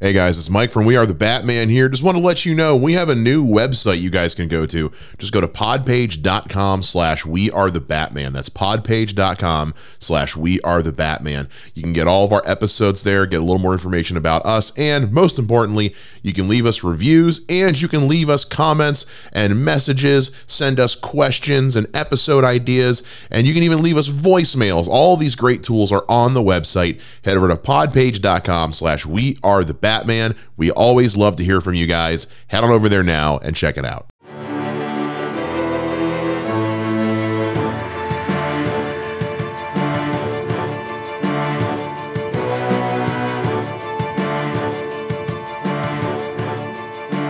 Hey guys, it's Mike from We Are the Batman here. Just want to let you know we have a new website you guys can go to. Just go to podpage.com slash we are the Batman. That's podpage.com slash we are the Batman. You can get all of our episodes there, get a little more information about us, and most importantly, you can leave us reviews and you can leave us comments and messages, send us questions and episode ideas, and you can even leave us voicemails. All these great tools are on the website. Head over to podpage.com slash we are the Batman. Batman. We always love to hear from you guys. Head on over there now and check it out.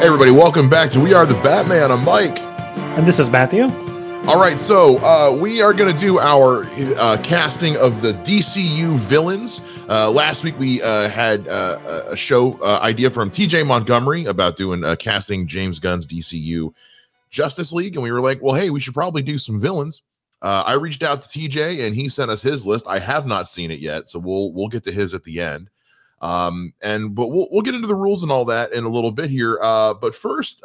Hey, everybody, welcome back to We Are the Batman. I'm Mike. And this is Matthew. All right, so uh, we are going to do our uh, casting of the DCU villains. Uh, last week we uh, had uh, a show uh, idea from TJ Montgomery about doing casting James Gunn's DCU Justice League, and we were like, well, hey, we should probably do some villains. I reached out to TJ, and he sent us his list. I have not seen it yet, so we'll we'll get to his at the end. Um, and but we'll we'll get into the rules and all that in a little bit here. but first,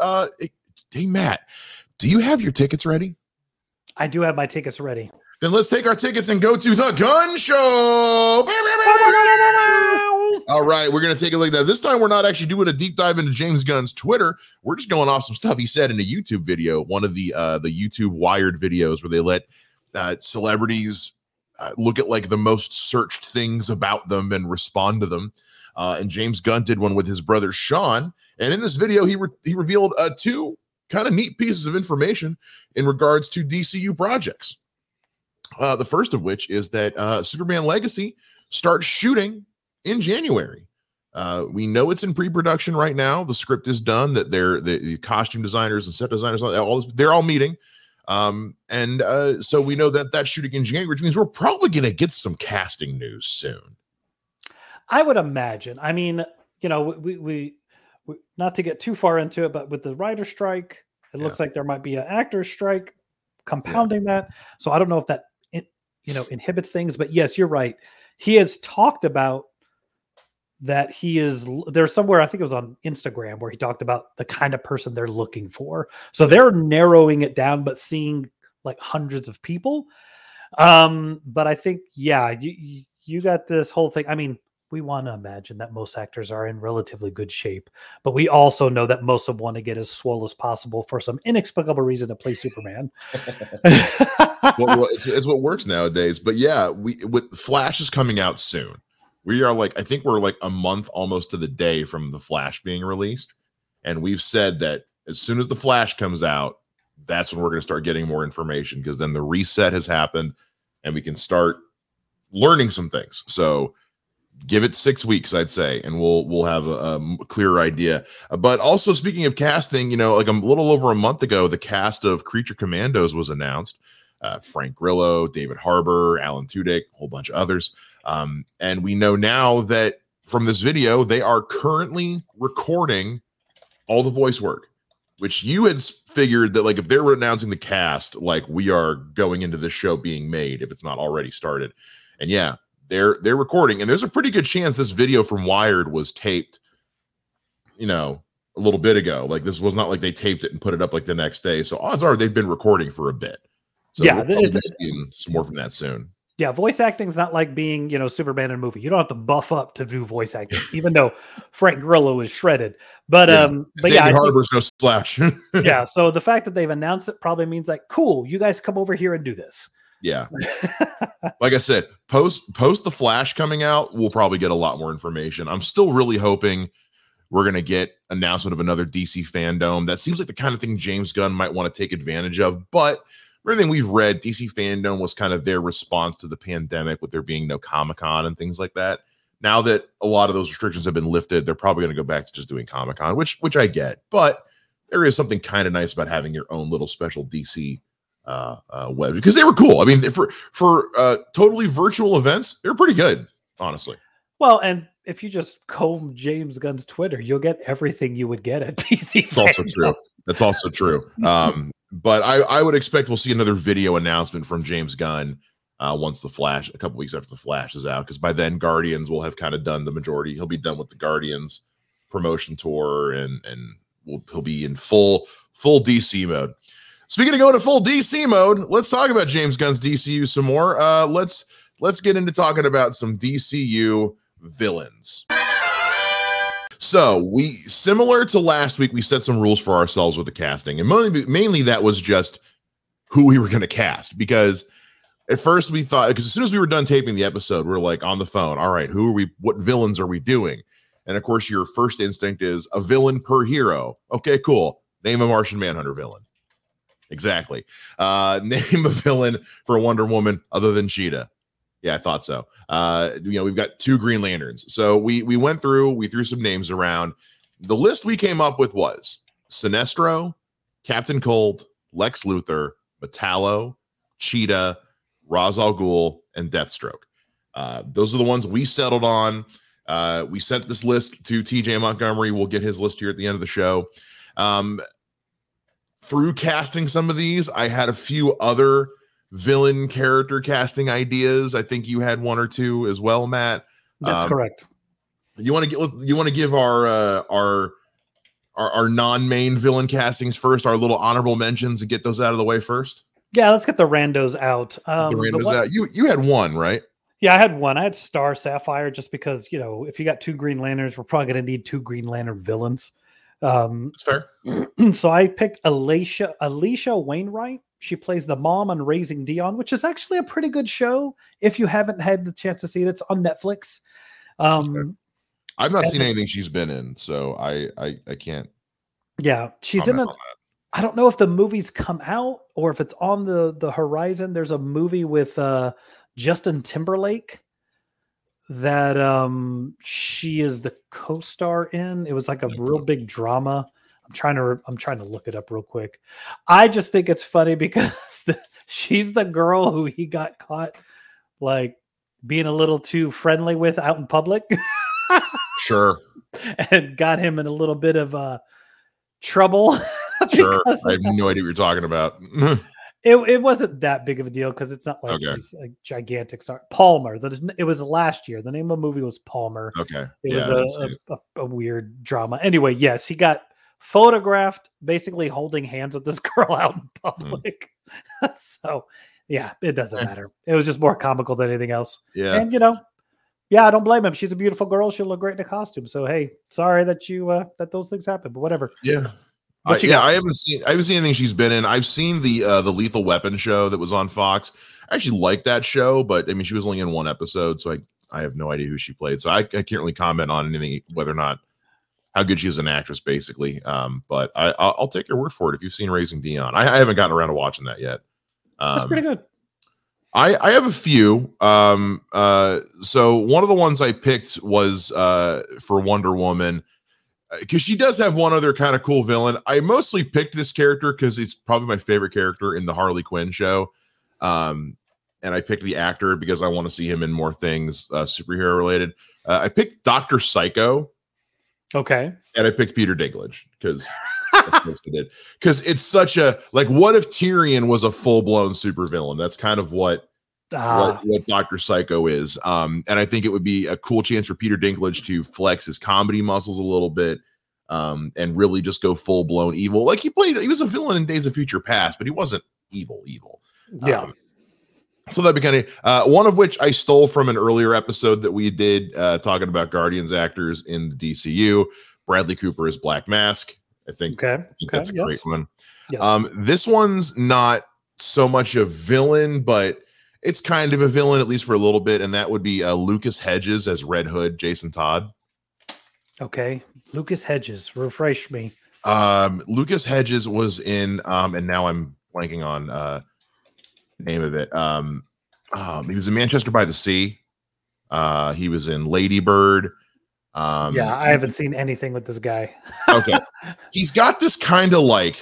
hey Matt, do you have your tickets ready? I do have my tickets ready. Then let's take our tickets and go to the Gunn show. All right, we're going to take a look at that. This time, we're not actually doing a deep dive into James Gunn's Twitter. We're just going off some stuff he said in a YouTube video, one of the uh, the YouTube Wired videos where they let uh, celebrities uh, look at like the most searched things about them and respond to them. Uh, and James Gunn did one with his brother Sean. And in this video, he re- he revealed uh, two kind of neat pieces of information in regards to DCU projects. Uh, the first of which is that uh, Superman Legacy starts shooting in January. Uh, we know it's in pre-production right now. The script is done. That they're the, the costume designers and set designers, all this, they're all meeting, um, and uh, so we know that that's shooting in January, which means we're probably going to get some casting news soon. I would imagine. I mean, you know, we, we not to get too far into it, but with the writer strike, it yeah. looks like there might be an actor strike compounding yeah. that. So I don't know if that you know inhibits things, but yes, you're right. He has talked about that he is there's somewhere I think it was on Instagram where he talked about the kind of person they're looking for. So they're narrowing it down, but seeing like hundreds of people. Um, but I think yeah, you you got this whole thing. I mean, we want to imagine that most actors are in relatively good shape, but we also know that most of them want to get as swole as possible for some inexplicable reason to play Superman. well, it's, it's, what works nowadays. But yeah, we with Flash is coming out soon. We are like, I think we're like a month almost to the day from the Flash being released, and we've said that as soon as the Flash comes out, that's when we're going to start getting more information because then the reset has happened, and we can start learning some things. So give it six weeks i'd say and we'll we'll have a, a, clearer idea. Uh, but also speaking of casting you know like a little over a month ago the cast of creature commandos was announced. Uh, frank grillo david harbour alan tudyk a whole bunch of others. Um, and we know now that from this video they are currently recording all the voice work which you had figured that like if they were announcing the cast like we are going into this show being made if it's not already started. And yeah they're they're recording, and there's a pretty good chance this video from Wired was taped, you know, a little bit ago. Like this was not like they taped it and put it up like the next day. So odds are they've been recording for a bit. So yeah, we'll it's seeing some more from that soon. Yeah, voice acting is not like being, you know, Superman in a movie. You don't have to buff up to do voice acting, even though Frank Grillo is shredded. But yeah. um, but David yeah, Harbour's no slouch. yeah, so the fact that they've announced it probably means like, cool, you guys come over here and do this. Yeah. like I said, post post the Flash coming out, we'll probably get a lot more information. I'm still really hoping we're gonna get announcement of another DC FanDome. That seems like the kind of thing James Gunn might want to take advantage of. But everything we've read, DC FanDome was kind of their response to the pandemic, with there being no Comic Con and things like that. Now that a lot of those restrictions have been lifted, they're probably going to go back to just doing Comic Con, which which I get. But there is something kind of nice about having your own little special DC uh, uh, web because they were cool. I mean, for for uh, totally virtual events, they're pretty good, honestly. Well, and if you just comb James Gunn's Twitter, you'll get everything you would get at DC. That's also true. That's also true. Um, but I, I would expect we'll see another video announcement from James Gunn uh, once the Flash, a couple weeks after the Flash is out, because by then Guardians will have kind of done the majority. He'll be done with the Guardians promotion tour, and and we'll, he'll be in full full DC mode. Speaking of going to full DC mode, let's talk about James Gunn's DCU some more. Uh, let's let's get into talking about some DCU villains. So we similar to last week, we set some rules for ourselves with the casting, and mainly, mainly that was just who we were going to cast because at first we thought because as soon as we were done taping the episode, we are like on the phone. All right, who are we? What villains are we doing? And of course, your first instinct is a villain per hero. Okay, cool. Name a Martian Manhunter villain. Exactly. Uh, name a villain for Wonder Woman other than Cheetah. Yeah, I thought so. Uh, you know, we've got two Green Lanterns. So we we went through, we threw some names around. The list we came up with was Sinestro, Captain Cold, Lex Luthor, Metallo, Cheetah, Ra's al Ghul, and Deathstroke. Uh, those are the ones we settled on. Uh, we sent this list to TJ Montgomery. We'll get his list here at the end of the show. Um, through casting some of these, I had a few other villain character casting ideas. I think you had one or two as well, Matt. That's um, correct. You want to get you want to give our uh, our our, our non-main villain castings first, our little honorable mentions, and get those out of the way first. Yeah, let's get the randos out. Um, the randos the one, out. You you had one, right? Yeah, I had one. I had Star Sapphire just because you know if you got two Green Lanterns, we're probably going to need two Green Lantern villains. Um, That's fair. so I picked Alisha Alisha Wainwright she plays the mom on Raising Dion, which is actually a pretty good show. If you haven't had the chance to see it, it's on Netflix. Um, I've not seen anything she's been in, so I I, I can't. Yeah, she's in a. I don't know if the movie's come out or if it's on the the horizon. There's a movie with uh, Justin Timberlake that um she is the co-star in. It was like a real big drama. I'm trying to I'm trying to look it up real quick. I just think it's funny because the, she's the girl who he got caught like being a little too friendly with out in public. sure. And got him in a little bit of uh trouble. sure. I have no idea what you're talking about. It, it wasn't that big of a deal because it's not like okay. he's a gigantic star. Palmer. The, it was last year. The name of the movie was Palmer. Okay. It yeah, was a, a, a, a, weird drama. Anyway, yes, he got photographed basically holding hands with this girl out in hmm. public. Mm. so yeah, it doesn't eh. matter. It was just more comical than anything else. Yeah. And you know, yeah, I don't blame him. She's a beautiful girl. She'll look great in a costume. So hey, sorry that you uh that those things happen, but whatever. Yeah. I, yeah, got? I haven't seen I haven't seen anything she's been in. I've seen the uh the Lethal Weapon show that was on Fox. I actually liked that show, but I mean she was only in one episode, so I I have no idea who she played. So I, I can't really comment on anything whether or not how good she is an actress, basically. Um, but I, will take your word for it if you've seen Raising Dion. I, I haven't gotten around to watching that yet. Um, That's pretty good. I, I have a few. Um, uh, so one of the ones I picked was uh, for Wonder Woman because uh, she does have one other kind of cool villain. I mostly picked this character because he's probably my favorite character in the Harley Quinn show. Um, and I picked the actor because I want to see him in more things uh, superhero related. Uh, I picked Doctor Psycho Okay. And I picked Peter Dinklage because did because it's such a like what if Tyrion was a full blown supervillain? That's kind of what ah. what, what Doctor Psycho is. Um, and I think it would be a cool chance for Peter Dinklage to flex his comedy muscles a little bit. Um, and really just go full blown evil. Like he played, he was a villain in Days of Future Past, but he wasn't evil, evil. Yeah. Um, so that'd be kind of uh, one of which I stole from an earlier episode that we did uh, talking about Guardians actors in the DCU. Bradley Cooper is Black Mask. I think, okay. I think okay. that's a yes. great one. Yes. Um, this one's not so much a villain, but it's kind of a villain at least for a little bit, and that would be uh, Lucas Hedges as Red Hood, Jason Todd. Okay, Lucas Hedges, refresh me. Um, Lucas Hedges was in, um, and now I'm blanking on uh name of it. Um, um, he was in Manchester by the Sea. Uh, he was in Lady Bird. Um, yeah, I haven't seen anything with this guy. okay, he's got this kind of like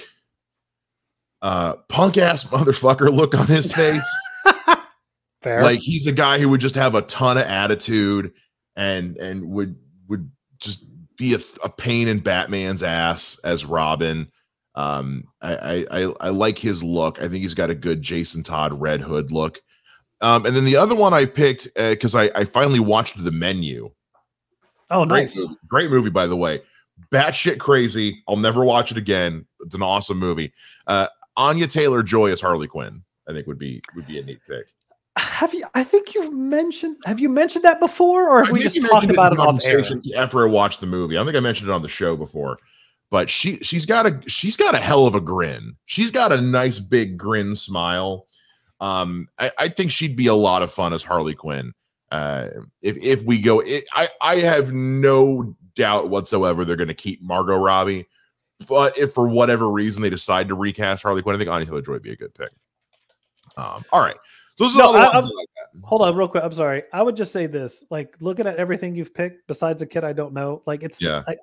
uh, punk ass motherfucker look on his face. Fair. Like he's a guy who would just have a ton of attitude and and would would just be a, a pain in Batman's ass as Robin. Um, I, I I like his look. I think he's got a good Jason Todd Red Hood look. Um, and then the other one I picked because uh, I I finally watched the menu. Oh, nice! Great movie, great movie, by the way. batshit crazy. I'll never watch it again. It's an awesome movie. Uh, Anya Taylor Joy as Harley Quinn. I think would be would be a neat pick. Have you? I think you've mentioned. Have you mentioned that before, or have I we just talked about it off air? after I watched the movie. I think I mentioned it on the show before, but she she's got a she's got a hell of a grin. She's got a nice big grin smile. Um, I, I think she'd be a lot of fun as Harley Quinn. Uh, if if we go, it, I I have no doubt whatsoever they're going to keep Margot Robbie. But if for whatever reason they decide to recast Harley Quinn, I think Anya Taylor Joy would be a good pick. Um, all right. So those are No, all the I- ones I'm- that Hold on, real quick. I'm sorry. I would just say this: like, looking at everything you've picked, besides a kid I don't know, like it's Yeah. like,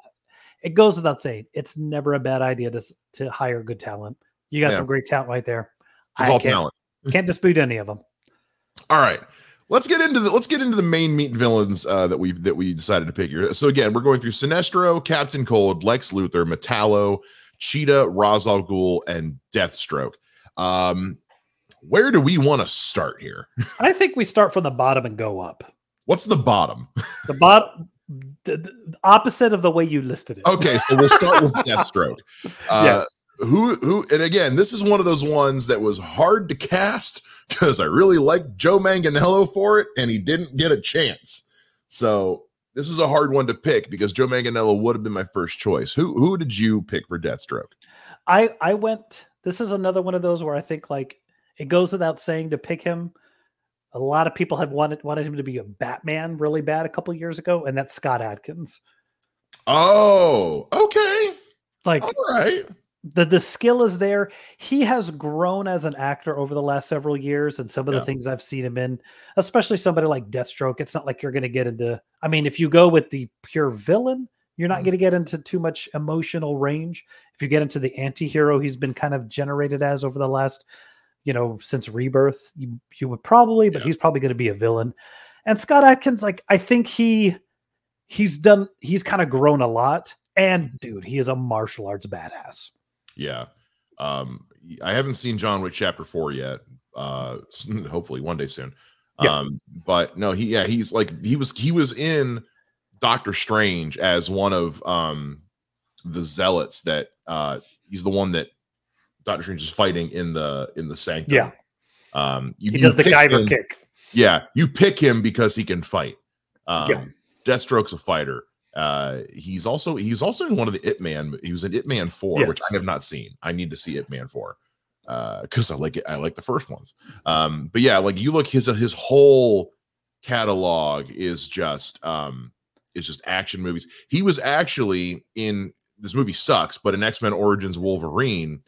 it goes without saying, it's never a bad idea to to hire good talent. You got Yeah. some great talent right there. It's I all can't, talent. can't dispute any of them. All right. Let's get into the let's get into the main meat villains uh, that we that we decided to pick here. So again, we're going through Sinestro, Captain Cold, Lex Luthor, Metallo, Cheetah, Ra's al Ghul, and Deathstroke. Um, where do we want to start here? I think we start from the bottom and go up. What's the bottom? The bottom, the, the opposite of the way you listed it. Okay, so we'll start with Deathstroke. Uh, yes. who who and again this is one of those ones that was hard to cast because i really liked joe manganiello for it and he didn't get a chance so this is a hard one to pick because joe manganiello would have been my first choice who who did you pick for deathstroke I I went. This is another one of those where I think like it goes without saying to pick him. A lot of people have wanted wanted him to be a Batman really bad a couple years ago, and that's Scott Adkins. oh okay Like all right the the skill is there. He has grown as an actor over the last several years, and some of Yeah. the things I've seen him in, especially somebody like Deathstroke. It's not like you're going to get into. I mean, if you go with the pure villain, you're not Mhm. going to get into too much emotional range. If you get into the anti-hero he's been kind of generated as over the last, you know, since Rebirth, you, you would probably, but Yeah. he's probably going to be a villain. And Scott Adkins, like I think he he's done he's kind of grown a lot. And dude, he is a martial arts badass. yeah um i haven't seen john wick chapter four yet uh hopefully one day soon Yeah. um but no he yeah he's like he was he was in doctor strange as one of um the zealots that uh he's the one that doctor strange is fighting in the in the sanctum. Yeah. um you, He does the Guyver him- kick. yeah you pick him because he can fight. Um Yeah. deathstroke's a fighter. Uh he's also he's also in one of the ip man he was in ip man 4 which i have not seen. I need to see ip man 4 uh because i like it i like the first ones. Um but yeah like you look his his whole catalog is just um is just action movies. He was actually in this movie sucks but in x-men origins wolverine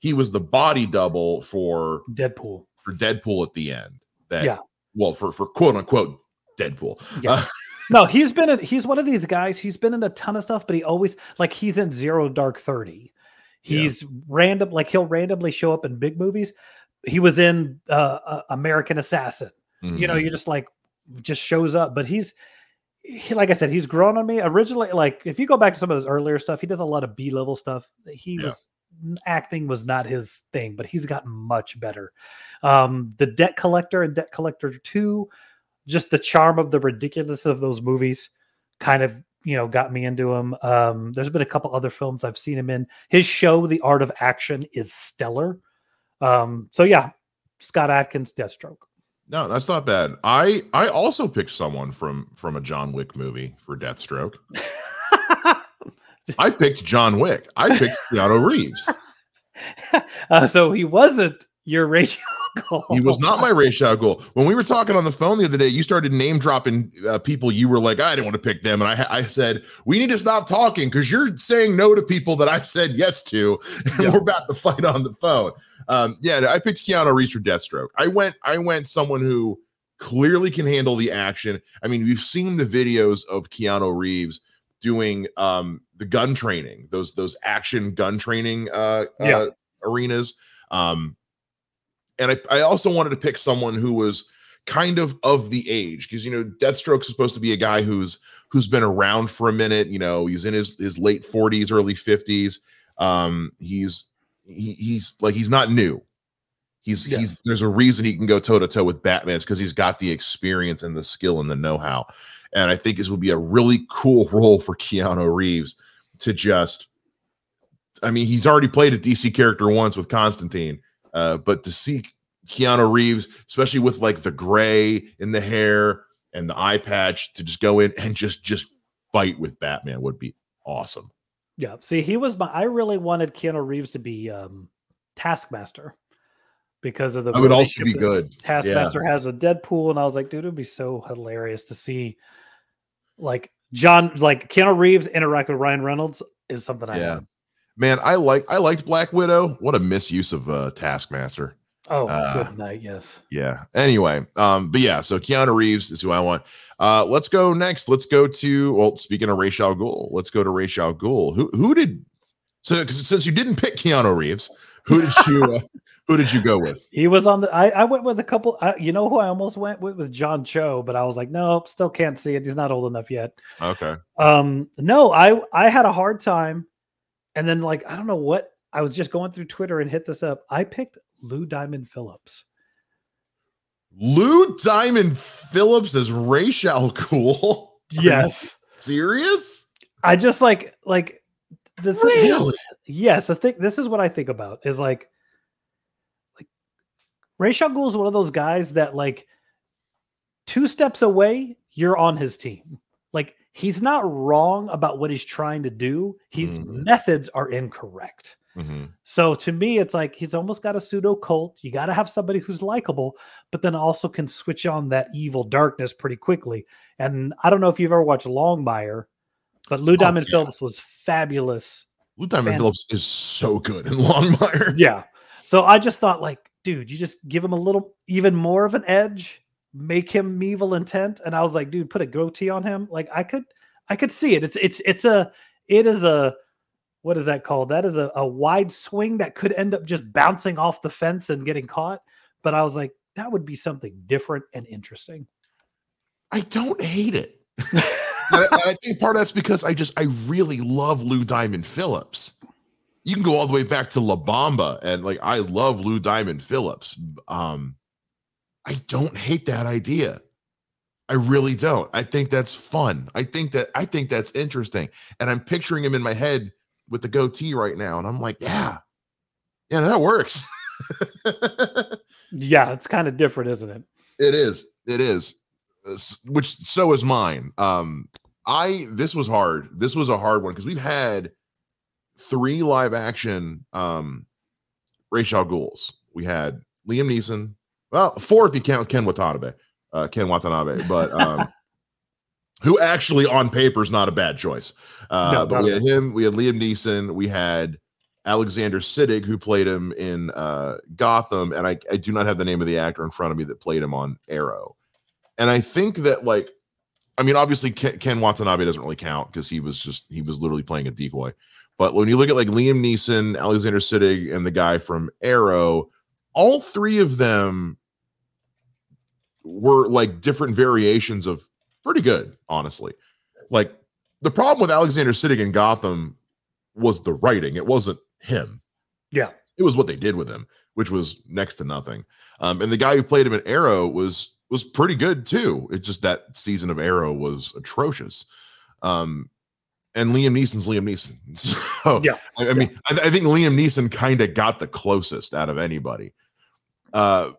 he was the body double for Deadpool. for deadpool at the end that Yeah. well for for quote unquote deadpool Yeah. Uh, No, he's been in, he's one of these guys. He's been in a ton of stuff, but he always like he's in Zero Dark 30. Yeah. He's random, like he'll randomly show up in big movies. He was in uh, uh, American Assassin. You know, mhm. you just like just shows up, but he's he, like I said, he's grown on me. Originally, like if you go back to some of his earlier stuff, he does a lot of B level stuff. He Yeah. was acting was not his thing, but he's gotten much better. Um, the Debt Collector and Debt Collector Two, just the charm of the ridiculous of those movies, kind of you know got me into him. Um, there's been a couple other films I've seen him in. His show, The Art of Action, is stellar. Um, so yeah, Scott Adkins, Deathstroke. No, that's not bad. I I also picked someone from from a John Wick movie for Deathstroke. I picked John Wick. I picked Keanu Reeves. uh, so he wasn't your Ra's al Goal. He was not my Shao goal. When we were talking on the phone the other day, you started name dropping uh, people. You were like, I didn't want to pick them, and I I said we need to stop talking because you're saying no to people that I said yes to, and Yeah. we're about to fight on the phone. Um, yeah, I picked Keanu Reeves for Deathstroke. I went I went someone who clearly can handle the action. I mean, we've seen the videos of Keanu Reeves doing um the gun training, those those action gun training uh, Yeah. uh arenas. Um and I, I also wanted to pick someone who was kind of of the age because you know Deathstroke's supposed to be a guy who's who's been around for a minute. You know, he's in his his late forties, early fifties. Um, he's he, he's like he's not new. He's Yes. he's there's a reason he can go toe to toe with Batman because he's got the experience and the skill and the know how. And I think this would be a really cool role for Keanu Reeves to just I mean, he's already played a DC character once with Constantine, uh, but to see Keanu Reeves, especially with like the gray in the hair and the eye patch, to just go in and just just fight with Batman would be awesome. Yeah. See, he was my. I really wanted Keanu Reeves to be um, Taskmaster because of the. I would also be good. Taskmaster yeah. has a Deadpool, and I was like, dude, it'd be so hilarious to see, like John, like Keanu Reeves interact with Ryan Reynolds is something I. Yeah. Man, I like I liked Black Widow. What a misuse of uh, Taskmaster. Oh, uh, good night. Yes. Yeah. Anyway, um, but yeah, so Keanu Reeves is who I want. Uh, let's go next. Let's go to well, speaking of Ra's al Ghul, let's go to Ra's al Ghul. Who who did so because since you didn't pick Keanu Reeves, who did you uh, who did you go with? He was on the. I, I went with a couple. I, you know who I almost went with with John Cho, but I was like, no, still can't see it. He's not old enough yet. Okay. Um. No, I I had a hard time, and then like I don't know what I was just going through Twitter and hit this up. I picked Lou Diamond Phillips. Lou Diamond Phillips is Ra's Cool. Yes. Serious? I just like like the thing really? is, yes, the thing this is what I think about is like like Ra's al is one of those guys that like two steps away, you're on his team. Like he's not wrong about what he's trying to do. His mm. methods are incorrect. Mm-hmm. So to me, it's like he's almost got a pseudo cult. You got to have somebody who's likable, but then also can switch on that evil darkness pretty quickly. And I don't know if you've ever watched Longmire, but Lou oh, Diamond yeah. Phillips was fabulous. Lou Diamond Fan- Phillips is so good in Longmire. Yeah. So I just thought, like, dude, you just give him a little, even more of an edge, make him evil intent. And I was like, dude, put a goatee on him. Like, I could, I could see it. It's, it's, it's a, it is a what is that called? That is a, a wide swing that could end up just bouncing off the fence and getting caught. But I was like, that would be something different and interesting. I don't hate it. I, I, think part of that's because I just I really love Lou Diamond Phillips. You can go all the way back to La Bamba, and like I love Lou Diamond Phillips. Um, I don't hate that idea. I really don't. I think that's fun. I think that I think that's interesting, and I'm picturing him in my head with the goatee right now. And I'm like, yeah, yeah, that works. yeah, it's kind of different, isn't it? It is. It is. Which so is mine. Um, I this was hard. This was a hard one because we've had three live action um Ra's Ghouls. We had Liam Neeson. Well, four if you count Ken Watanabe. Uh, Ken Watanabe, but um who actually on paper is not a bad choice. Uh, no, but we had him, we had Liam Neeson, we had Alexander Siddig, who played him in uh, Gotham, and I, I do not have the name of the actor in front of me that played him on Arrow. And I think that like, I mean, obviously Ken, Ken Watanabe doesn't really count because he was just he was literally playing a decoy. But when you look at like Liam Neeson, Alexander Siddig, and the guy from Arrow, all three of them were like different variations of pretty good, honestly. Like the problem with Alexander Siddig in Gotham was the writing. It wasn't him. Yeah. It was what they did with him, which was next to nothing. Um, and the guy who played him in Arrow was was pretty good too. It's just that season of Arrow was atrocious. Um, and Liam Neeson's Liam Neeson. So yeah, I, I yeah. mean, I, I, think Liam Neeson kind of got the closest out of anybody. Uh,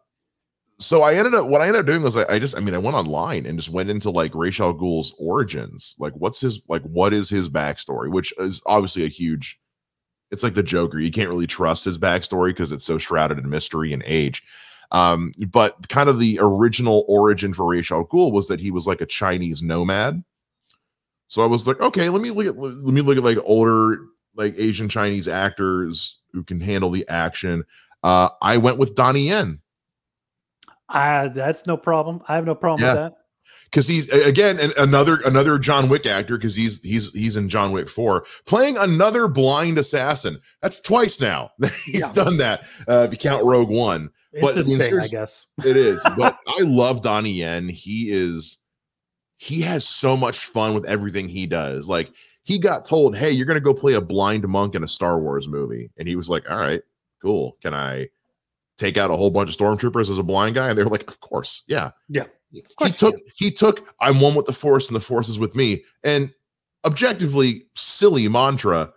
so I ended up what I ended up doing was I, I, just I mean I went online and just went into like Ra's al Ghul's origins. Like what's his like what is his backstory, which is obviously a huge it's like the Joker. You can't really trust his backstory because it's so shrouded in mystery and age. Um, but kind of the original origin for Ra's al Ghul was that he was like a Chinese nomad. So I was like, okay, let me look at let me look at like older like Asian Chinese actors who can handle the action. Uh, I went with Donnie Yen uh, that's no problem. I have no problem yeah. with that. Because he's again another another John Wick actor because he's he's he's in John Wick Four playing another blind assassin. That's twice now he's yeah. done that. Uh, if you count Rogue One, it's but his thing, I guess it is. But I love Donnie Yen. He is he has so much fun with everything he does. Like he got told, "Hey, you're going to go play a blind monk in a Star Wars movie," and he was like, "All right, cool. Can I take out a whole bunch of stormtroopers as a blind guy? And they were like, of course, yeah, yeah. He took he took I'm one with the force and the force is with me. And objectively silly mantra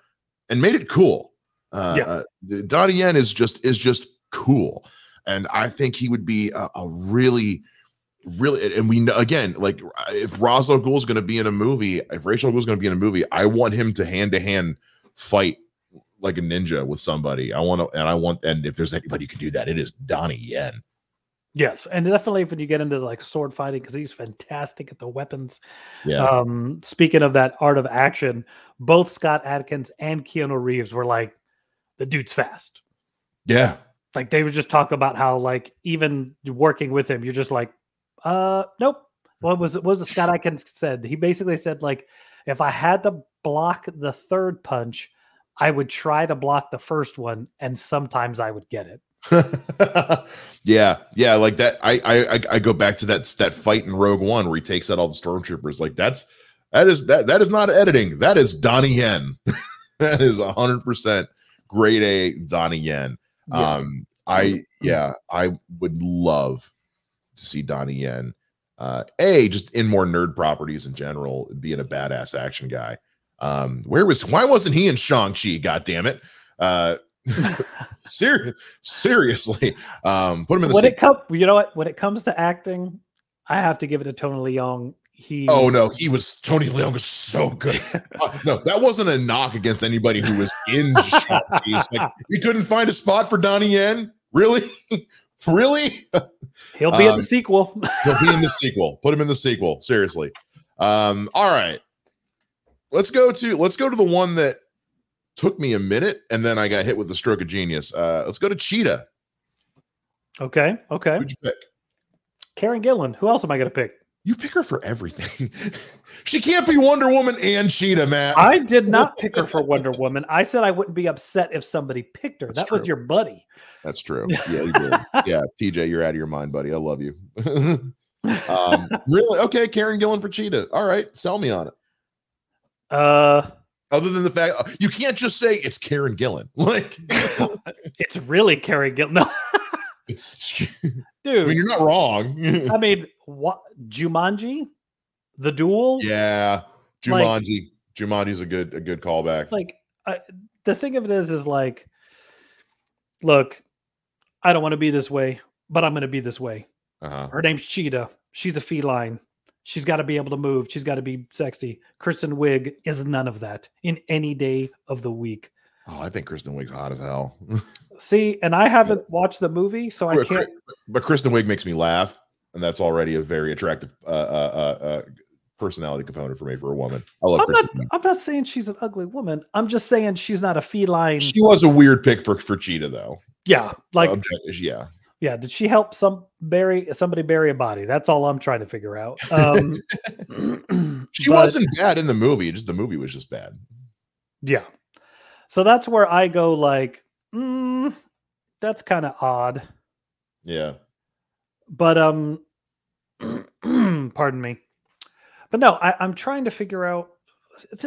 and made it cool. Uh, Yeah. uh, Donnie Yen is just is just cool, and I think he would be a, a really, really. And we know again, like if Ra's al Ghul is going to be in a movie, if Ra's al Ghul is going to be in a movie, I want him to hand to hand fight like a ninja with somebody. I want to, and I want, and if there's anybody who can do that, it is Donnie Yen. Yes, and definitely when you get into like sword fighting, because he's fantastic at the weapons. Yeah, Um, speaking of that art of action, both Scott Adkins and Keanu Reeves were like, the dude's fast. yeah, Like they would just talk about how like even working with him, you're just like, uh, nope. What was it? What was the Scott Adkins said? He basically said like, if I had to block the third punch, I would try to block the first one, and sometimes I would get it. yeah, yeah, like that. I, I I I go back to that that fight in Rogue One where he takes out all the stormtroopers. Like that's that is that that is not editing. That is Donnie Yen. that is hundred percent grade A Donnie Yen. Yeah. Um, I yeah, I would love to see Donnie Yen. Uh, a just in more nerd properties in general, being a badass action guy. Um, where was why wasn't he in Shang Chi? God damn it! Uh, ser- seriously, um, put him in the. when se- it comes, you know what? When it comes to acting, I have to give it to Tony Leung. He Oh no, he was Tony Leung was so good. Uh, no, that wasn't a knock against anybody who was in Shang-Chi. It's like we couldn't find a spot for Donnie Yen. Really, really? he'll be in um, the sequel. He'll be in the sequel. Put him in the sequel. Seriously. Um, all right. Let's go to let's go to the one that took me a minute and then I got hit with the stroke of genius. Uh, let's go to Cheetah. okay, okay. Who'd you pick? Karen Gillan. Who else am I going to pick? You pick her for everything. she can't be Wonder Woman and Cheetah, Matt. I did not pick her for Wonder Woman. I said I wouldn't be upset if somebody picked her. That's that was your buddy. That's true. Yeah, you did. yeah, TJ, you're out of your mind, buddy. I love you. um, really? Okay, Karen Gillan for Cheetah. All right, sell me on it. Uh, Other than the fact uh, you can't just say it's Karen Gillan. Like it's really Karen Gillan. No, it's I dude. mean, you're not wrong. I mean, what Jumanji, the duel. yeah, Like- Jumanji. Jumanji's a good a good callback. Like, I, the thing of it is, is like, look, I don't want to be this way, but I'm going to be this way. Uh-huh. Her name's Cheetah. She's a feline. She's got to be able to move. She's got to be sexy. Kristen Wiig is none of that in any day of the week. Oh, I think Kristen Wiig's hot as hell. See, and I haven't watched the movie, so I can't. but Kristen Wiig makes me laugh, and that's already a very attractive uh, uh, uh, uh, personality component for me for a woman. I love I'm not. Wiig. I'm not saying she's an ugly woman. I'm just saying she's not a feline. She was a weird pick for for Cheetah, though. yeah, like Object- yeah. yeah. Did she help some bury somebody bury a body? That's all I'm trying to figure out. Um, She but- wasn't bad in the movie. Just the movie was just bad. Yeah. So that's where I go. Like, mm, that's kind of odd. Yeah. but um pardon me but no I, i'm trying to figure out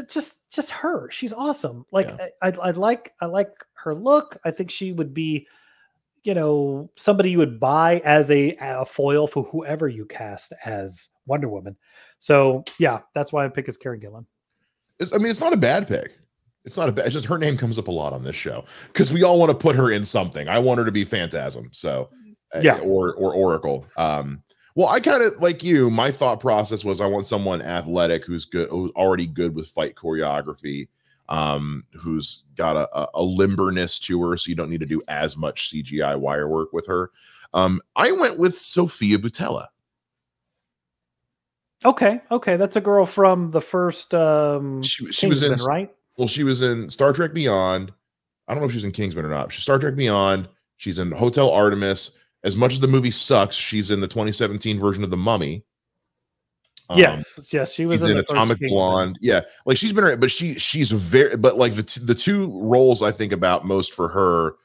just just her she's awesome like Yeah. I, I i like i like her look i think she would be you know somebody you would buy as a, a foil for whoever you cast as wonder woman so yeah that's why i pick as karen gillan It's, I mean, it's not a bad pick. It's not a bad. It's just her name comes up a lot on this show because we all want to put her in something. I want her to be Phantasm. So uh, Yeah. or or Oracle. Um. Well, I kind of like you. My thought process was I want someone athletic who's good, who's already good with fight choreography, um, who's got a, a, a limberness to her, so you don't need to do as much CGI wire work with her. Um, I went with Sofia Boutella. okay okay that's a girl from the first um She, she was in right Well, she was in Star Trek Beyond. I don't know if she's in Kingsman or not. She's Star Trek Beyond. She's in Hotel Artemis. As much as the movie sucks, she's in the 2017 version of The Mummy. Um, yes yes she was in the first Atomic. Blonde. Yeah, like she's been, around, but she she's very, but like the t- the two roles I think about most for her,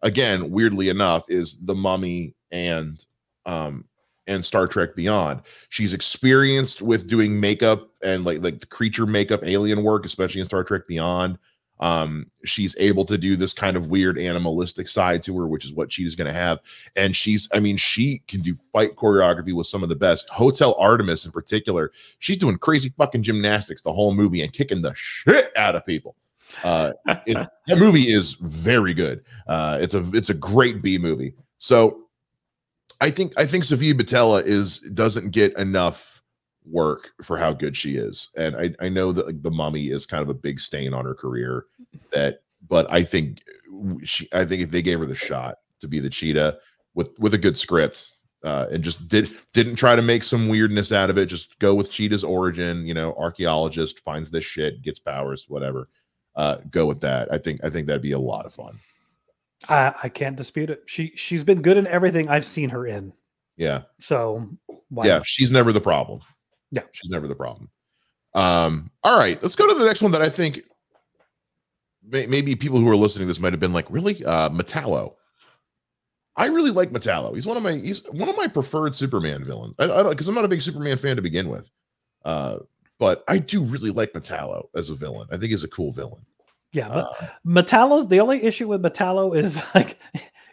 again, weirdly enough, is The Mummy and um and Star Trek Beyond. She's experienced with doing makeup and like like the creature makeup, alien work, especially in Star Trek Beyond. Um, she's able to do this kind of weird animalistic side to her, which is what she's going to have. And she's, I mean, she can do fight choreography with some of the best. Hotel Artemis, in particular, she's doing crazy fucking gymnastics the whole movie and kicking the shit out of people. Uh, that movie is very good. Uh, it's a it's a great B movie. So I think I think Sofia Boutella is doesn't get enough work for how good she is, and I I know that like, the Mummy is kind of a big stain on her career. That, but I think she I think if they gave her the shot to be the cheetah with with a good script. Uh, and just did didn't try to make some weirdness out of it. Just go with Cheetah's origin. You know, archaeologist finds this shit, gets powers, whatever. Uh, go with that. I think I think that'd be a lot of fun. I, I can't dispute it. She she's been good in everything I've seen her in. Yeah. So yeah, not? she's never the problem. Yeah, she's never the problem. Um. All right, let's go to the next one that I think may, maybe people who are listening to this might have been like, really, uh, Metallo. I really like Metallo. He's one of my he's one of my preferred Superman villains. I, I don't because I'm not a big Superman fan to begin with. Uh, but I do really like Metallo as a villain. I think he's a cool villain. Yeah, but uh, Metallo, the only issue with Metallo is like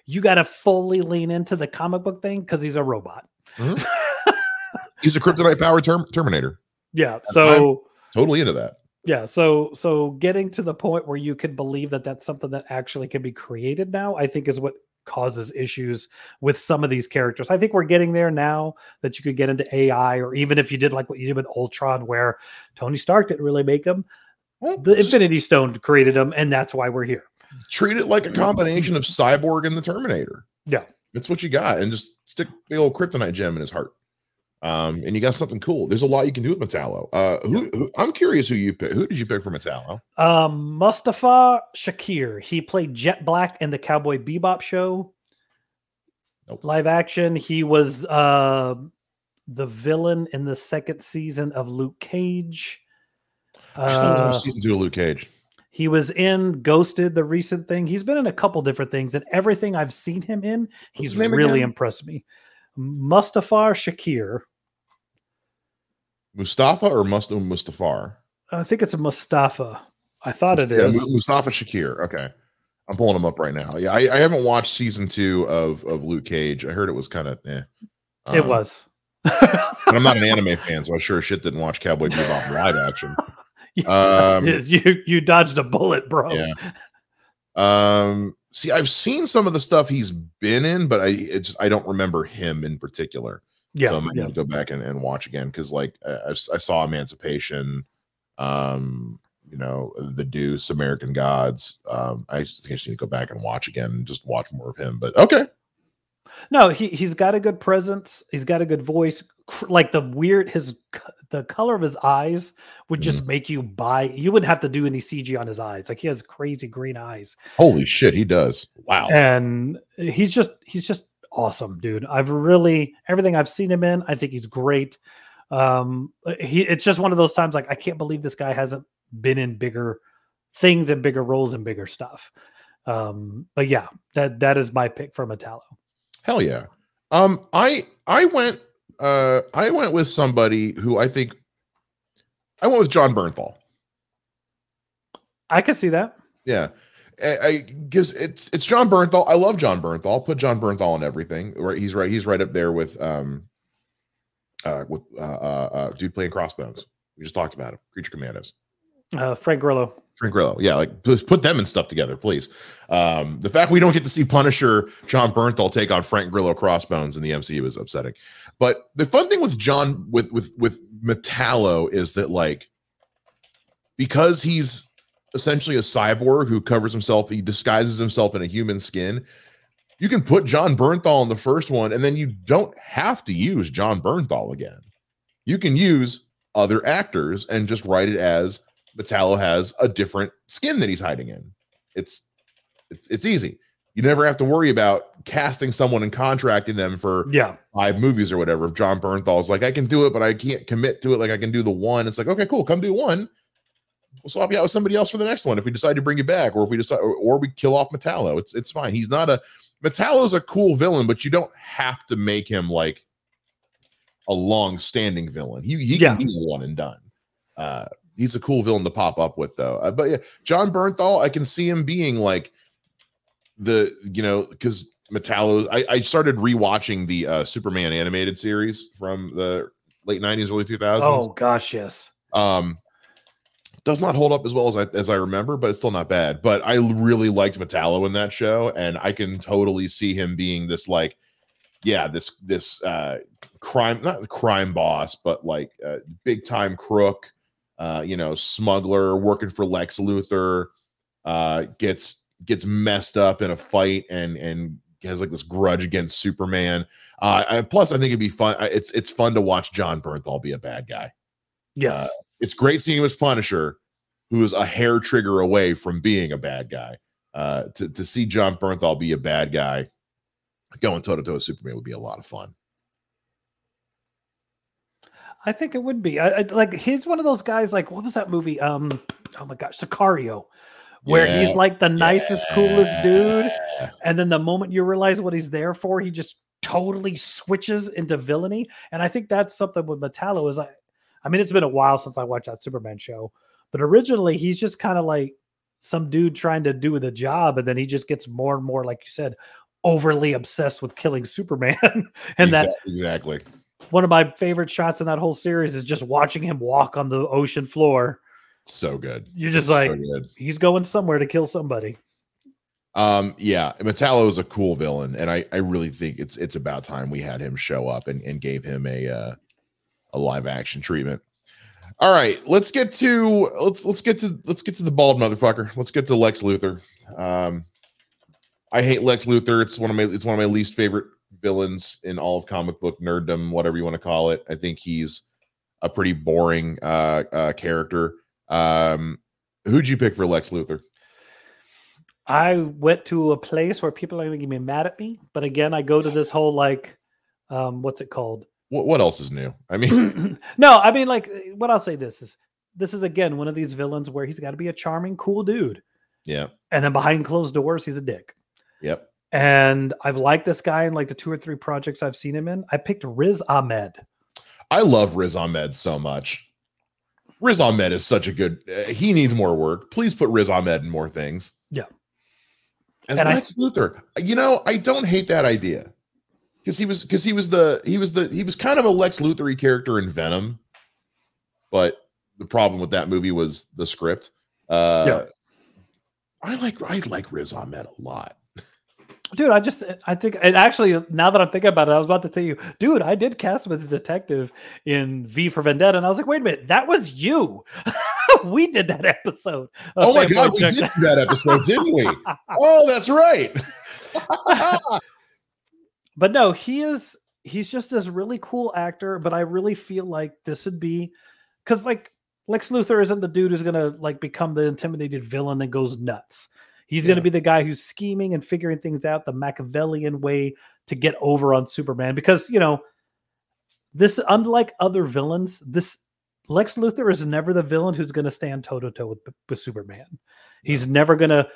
you got to fully lean into the comic book thing because he's a robot. Mm-hmm. he's a kryptonite powered term- Terminator. Yeah, so I'm totally into that. Yeah, so so getting to the point where you can believe that that's something that actually can be created now, I think is what causes issues with some of these characters. I think we're getting there now that you could get into AI, or even if you did like what you did with Ultron, where Tony Stark didn't really make them the Infinity Stone created them, and that's why we're here. Treat it like a combination of Cyborg and the Terminator. Yeah, that's what you got, and just stick the old kryptonite gem in his heart. Um, and you got something cool. There's a lot you can do with Metallo. Uh, who, who I'm curious who you pick. Who did you pick for Metallo? Um, Mustafa Shakir. He played Jet Black in the Cowboy Bebop show. Nope. Live action. He was uh the villain in the second season of Luke Cage. Uh, season two of Luke Cage. He was in Ghosted, the recent thing. He's been in a couple different things, and everything I've seen him in, he's really again? impressed me. Mustafar Shakir. Mustafa or Mustafa Mustafar? I think it's a Mustafa. I thought it yeah, is. Mustafa Shakir. Okay. I'm pulling him up right now. Yeah, I, I, haven't watched season two of, of Luke Cage. I heard it was kind of eh. Um, it was. I'm not an anime fan, so I sure shit didn't watch Cowboy Bebop live action. um, you you dodged a bullet, bro. Yeah. Um. See, I've seen some of the stuff he's been in, but I it's I don't remember him in particular. Yeah. So I'm gonna go back and, and watch again because like I, I saw Emancipation, um, you know, The Deuce, American Gods. Um, I just think I need to go back and watch again and just watch more of him. But okay, no, he he's got a good presence. He's got a good voice. Like the weird his the color of his eyes would just mm. make you buy. You wouldn't have to do any CG on his eyes. Like he has crazy green eyes. Holy shit, he does. Wow. And he's just he's just awesome, dude. I've really everything I've seen him in. I think he's great. Um, he it's just one of those times like I can't believe this guy hasn't been in bigger things and bigger roles and bigger stuff. Um, but yeah, that that is my pick for Metallo. Hell yeah. Um, I I went uh I went with somebody who I think I went with Jon Bernthal. I could see that. Yeah. I because it's it's Jon Bernthal. I love Jon Bernthal. Put Jon Bernthal in everything. Right, he's right. He's right up there with um, uh, with uh, uh, uh dude playing Crossbones. We just talked about him. Creature Commandos. Uh, Frank Grillo. Frank Grillo. Yeah, like just put them and stuff together, please. Um, the fact we don't get to see Punisher Jon Bernthal take on Frank Grillo Crossbones in the MCU is upsetting. But the fun thing with John with with with Metallo is that like because he's essentially a cyborg who covers himself, he disguises himself in a human skin. You can put Jon Bernthal in the first one, and then you don't have to use Jon Bernthal again. You can use other actors and just write it as Metallo has a different skin that he's hiding in. It's it's it's easy. You never have to worry about casting someone and contracting them for yeah five movies or whatever. If Jon Bernthal's like, I can do it, but I can't commit to it. Like I can do the one. It's like, okay, cool, come do one. We'll swap you out with somebody else for the next one if we decide to bring you back, or if we decide, or, or we kill off Metallo. It's it's fine. He's not a Metallo's a cool villain, but you don't have to make him like a long-standing villain. He he yeah. can be one and done. Uh, he's a cool villain to pop up with though. Uh, but yeah, Jon Bernthal, I can see him being like the you know because Metallo. I, I started rewatching the uh, Superman animated series from the late '90s, early 2000s. Oh gosh, yes. Um, does not hold up as well as I as I remember, but it's still not bad. But I really liked Metallo in that show, and I can totally see him being this like, yeah, this this uh crime not the crime boss, but like uh, big time crook, uh, you know, smuggler working for Lex Luthor, uh, gets gets messed up in a fight and and has like this grudge against Superman. Uh, I, plus, I think it'd be fun. It's it's fun to watch Jon Bernthal be a bad guy. Yes. Uh, it's great seeing him as Punisher, who is a hair trigger away from being a bad guy. Uh, to, to see Jon Bernthal be a bad guy going toe to toe with Superman would be a lot of fun. I think it would be. I, I, like he's one of those guys. Like what was that movie? Um, oh my gosh, Sicario, where Yeah, he's like the nicest, coolest dude, and then the moment you realize what he's there for, he just totally switches into villainy. And I think that's something with Metallo is I, I mean, it's been a while since I watched that Superman show, but originally he's just kind of like some dude trying to do the job, and then he just gets more and more, like you said, overly obsessed with killing Superman, and that exactly. One of my favorite shots in that whole series is just watching him walk on the ocean floor. So good. You're just It's like, good. he's going somewhere to kill somebody. Um, yeah, Metallo is a cool villain, and I I really think it's it's about time we had him show up and, and gave him a uh, a live action treatment. All right, let's get to let's let's get to let's get to the bald motherfucker. Let's get to Lex Luthor. Um, I hate Lex Luthor. It's one of my it's one of my least favorite villains in all of comic book nerddom, whatever you want to call it. I think he's a pretty boring uh, uh character. Um, who'd you pick for Lex Luthor? I went to a place where people are going to get me mad at me, but again, I go to this whole like, um, what's it called? What what else is new? I mean, no, I mean like what I'll say. This is this is again one of these villains where he's got to be a charming, cool dude, yeah, and then behind closed doors, he's a dick. yep. And I've liked this guy in like the two or three projects I've seen him in. I picked Riz Ahmed. I love Riz Ahmed so much. Riz Ahmed is such a good. Uh, he needs more work. Please put Riz Ahmed in more things. Yeah. As And I- Lex Luthor, you know, I don't hate that idea because he was because he was the he was the he was kind of a Lex Luthor character in Venom, but the problem with that movie was the script. Uh, Yeah. I like I like Riz Ahmed a lot. Dude, I just I think and actually now that I'm thinking about it, I was about to tell you, dude, I did cast him as a detective in V for Vendetta, and I was like, wait a minute, that was you. we did that episode. Oh my god, we did that episode, didn't we? Oh, that's right. but no, he is he's just this really cool actor, but I really feel like this would be because like Lex Luthor isn't the dude who's gonna like become the intimidated villain that goes nuts. He's gonna be the guy who's scheming and figuring things out the Machiavellian way to get over on Superman because you know this unlike other villains, this Lex Luthor is never the villain who's going to stand toe to toe with with Superman. He's never going to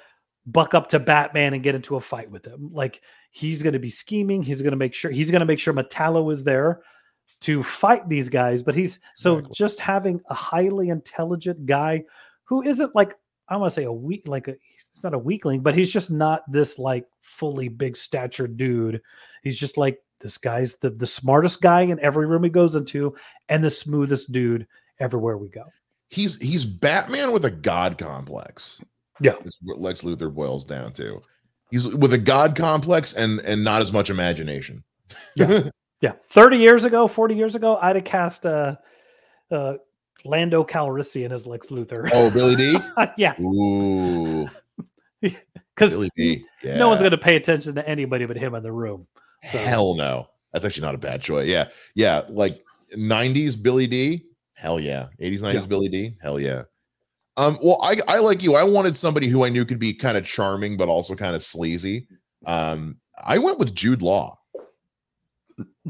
buck up to Batman and get into a fight with him. Like he's going to be scheming. He's going to make sure he's going to make sure Metallo is there to fight these guys. But he's so Exactly. just having a highly intelligent guy who isn't like I want to say a weak like a he's not a weakling, but he's just not this like fully big stature dude. He's just like this guy's the the smartest guy in every room he goes into and the smoothest dude everywhere we go. he's he's Batman with a god complex. Yeah. is what Lex Luthor boils down to. He's with a god complex and and not as much imagination. Yeah. Yeah, thirty years ago, forty years ago, I'd have cast uh, uh, Lando Calrissian as Lex Luthor. oh, Billy Dee. yeah, Ooh, because Billy Dee. Yeah. no one's going to pay attention to anybody but him in the room. so- Hell no. That's actually not a bad choice. Yeah, yeah. Like '90s Billy Dee. Hell yeah. '80s '90s Yeah. Billy Dee. Hell yeah. Um. Well, I I like you. I wanted somebody who I knew could be kind of charming, but also kind of sleazy. Um. I went with Jude Law.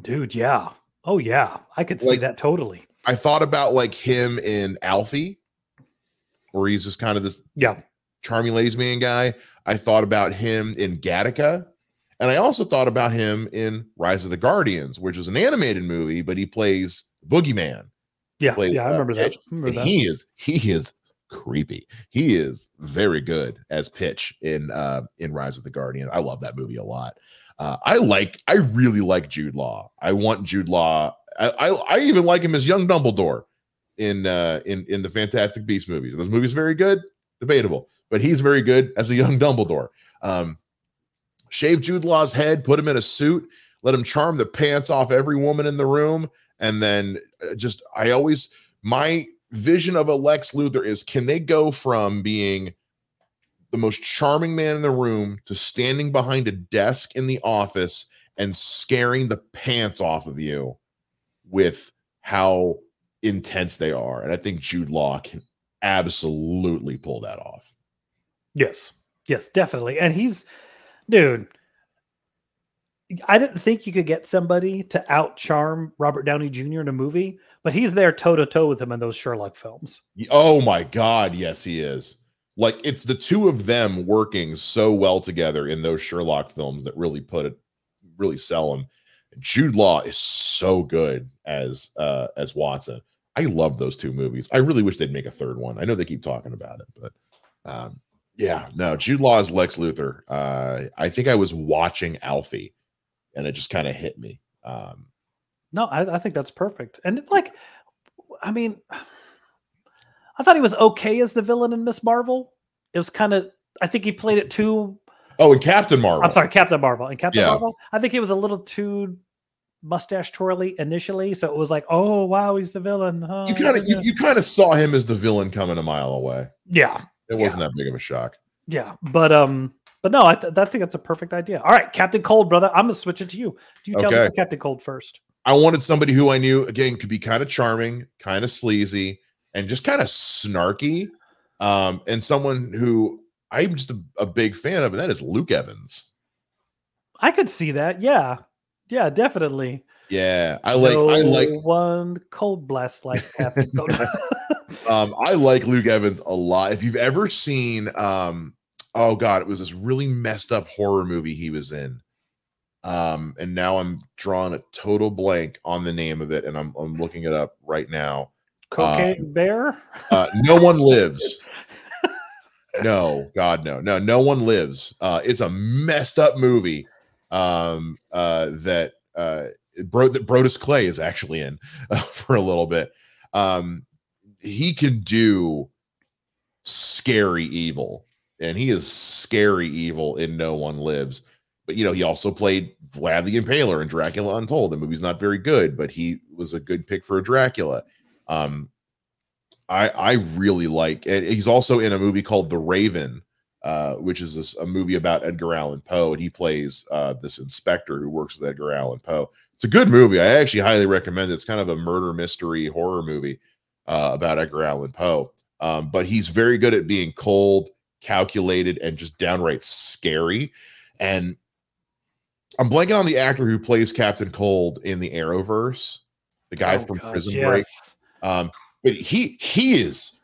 Dude, yeah. Oh yeah, I could see that totally. I thought about like him in Alfie, where he's just kind of this Yeah, charming ladies man guy. I thought about him in Gattaca. And I also thought about him in Rise of the Guardians, which is an animated movie, but he plays Boogeyman. Yeah, Played, yeah, I uh, remember that. I remember that. he is he is creepy. He is very good as Pitch in uh in Rise of the Guardian. I love that movie a lot. Uh, I like I really like Jude Law. I want Jude Law. I, I even like him as young Dumbledore in uh in in the Fantastic Beast movies. Those movies very good? Debatable, but he's very good as a young Dumbledore. Um, shave Jude Law's head, put him in a suit, let him charm the pants off every woman in the room, and then uh, just I always my vision of a Lex Luthor is can they go from being the most charming man in the room to standing behind a desk in the office and scaring the pants off of you with how intense they are. And I think Jude Law can absolutely pull that off. Yes. Yes, definitely. And he's dude. I didn't think you could get somebody to out charm Robert Downey Jr. in a movie, but he's there toe to toe with him in those Sherlock films. Oh my God. Yes, he is. Like it's the two of them working so well together in those Sherlock films that really put it, really sell him. Jude Law is so good as uh as Watson. I love those two movies. I really wish they'd make a third one. I know they keep talking about it, but um yeah, no, Jude Law is Lex Luthor. Uh I think I was watching Alfie and it just kind of hit me. Um No, I, I think that's perfect. And like, I mean, I thought he was okay as the villain in Miss Marvel. It was kind of, I think he played it too. oh, and Captain Marvel. I'm sorry, Captain Marvel. And Captain Yeah. Marvel, I think he was a little too mustache twirly initially. So it was like, oh wow, he's the villain. Oh, You kind of you, you kind of saw him as the villain coming a mile away. yeah, It wasn't that big of a shock. yeah. But um, but no, I, th- I think that's a perfect idea. All right, Captain Cold, brother. I'm gonna switch it to you. Do you tell me Okay. Captain Cold first? I wanted somebody who I knew again could be kind of charming, kind of sleazy, and just kind of snarky. Um, and someone who I'm just a, a big fan of, and that is Luke Evans. I could see that. Yeah, yeah, definitely. Yeah, I like no I like one cold blast like um I like Luke Evans a lot. If you've ever seen um oh god, it was this really messed up horror movie he was in. Um and now I'm drawing a total blank on the name of it and I'm I'm looking it up right now. Cocaine Bear. Uh No One Lives. No, god no. No, No One Lives. Uh it's a messed up movie um uh that uh Bro that Brodus Clay is actually in uh, for a little bit. Um he can do scary evil and he is scary evil in No One Lives. But you know, he also played Vlad the Impaler in Dracula Untold. The movie's not very good, but he was a good pick for a Dracula. Um, I I really like, and he's also in a movie called The Raven, uh, which is this, a movie about Edgar Allan Poe, and he plays uh, this inspector who works with Edgar Allan Poe. It's a good movie. I actually highly recommend it. It's kind of a murder mystery horror movie uh, about Edgar Allan Poe. Um, but he's very good at being cold, calculated, and just downright scary. And I'm blanking on the actor who plays Captain Cold in the Arrowverse, the guy Oh, from God, Prison Break. Um, but he he is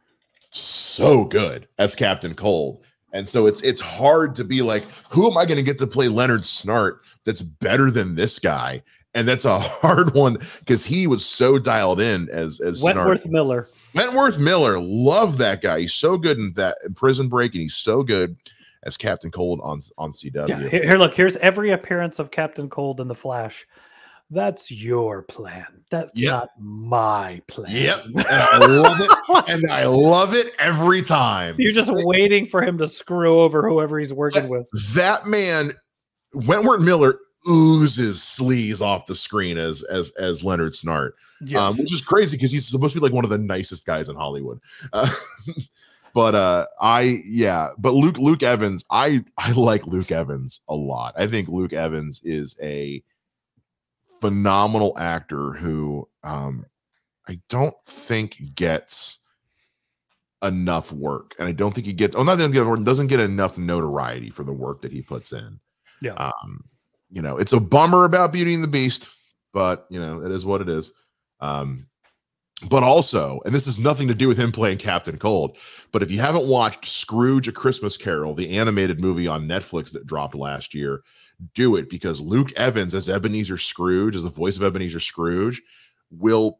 so good as Captain Cold. And so it's it's hard to be like, who am I going to get to play Leonard Snart that's better than this guy? And that's a hard one because he was so dialed in as as Snart. Wentworth Miller. Wentworth Miller, love that guy. He's so good in that in Prison Break, and he's so good as Captain Cold on on CW. Yeah, here, here, look. Here's every appearance of Captain Cold in the Flash. That's your plan. That's Yep. not my plan. Yep, and I love it, and I love it every time. You're just waiting for him to screw over whoever he's working with. That man, Wentworth Miller, oozes sleaze off the screen as as as Leonard Snart, Yes. um, which is crazy because he's supposed to be like one of the nicest guys in Hollywood. Uh, but uh, I yeah, but Luke Luke Evans, I I like Luke Evans a lot. I think Luke Evans is a phenomenal actor who um, I don't think gets enough work, and I don't think he gets. Oh, not doesn't get doesn't get enough notoriety for the work that he puts in. Yeah. Um, you know, it's a bummer about Beauty and the Beast, but you know, it is what it is. Um, but also, and this has nothing to do with him playing Captain Cold, but if you haven't watched Scrooge: A Christmas Carol, the animated movie on Netflix that dropped last year, do it because Luke Evans as Ebenezer Scrooge, as the voice of Ebenezer Scrooge, will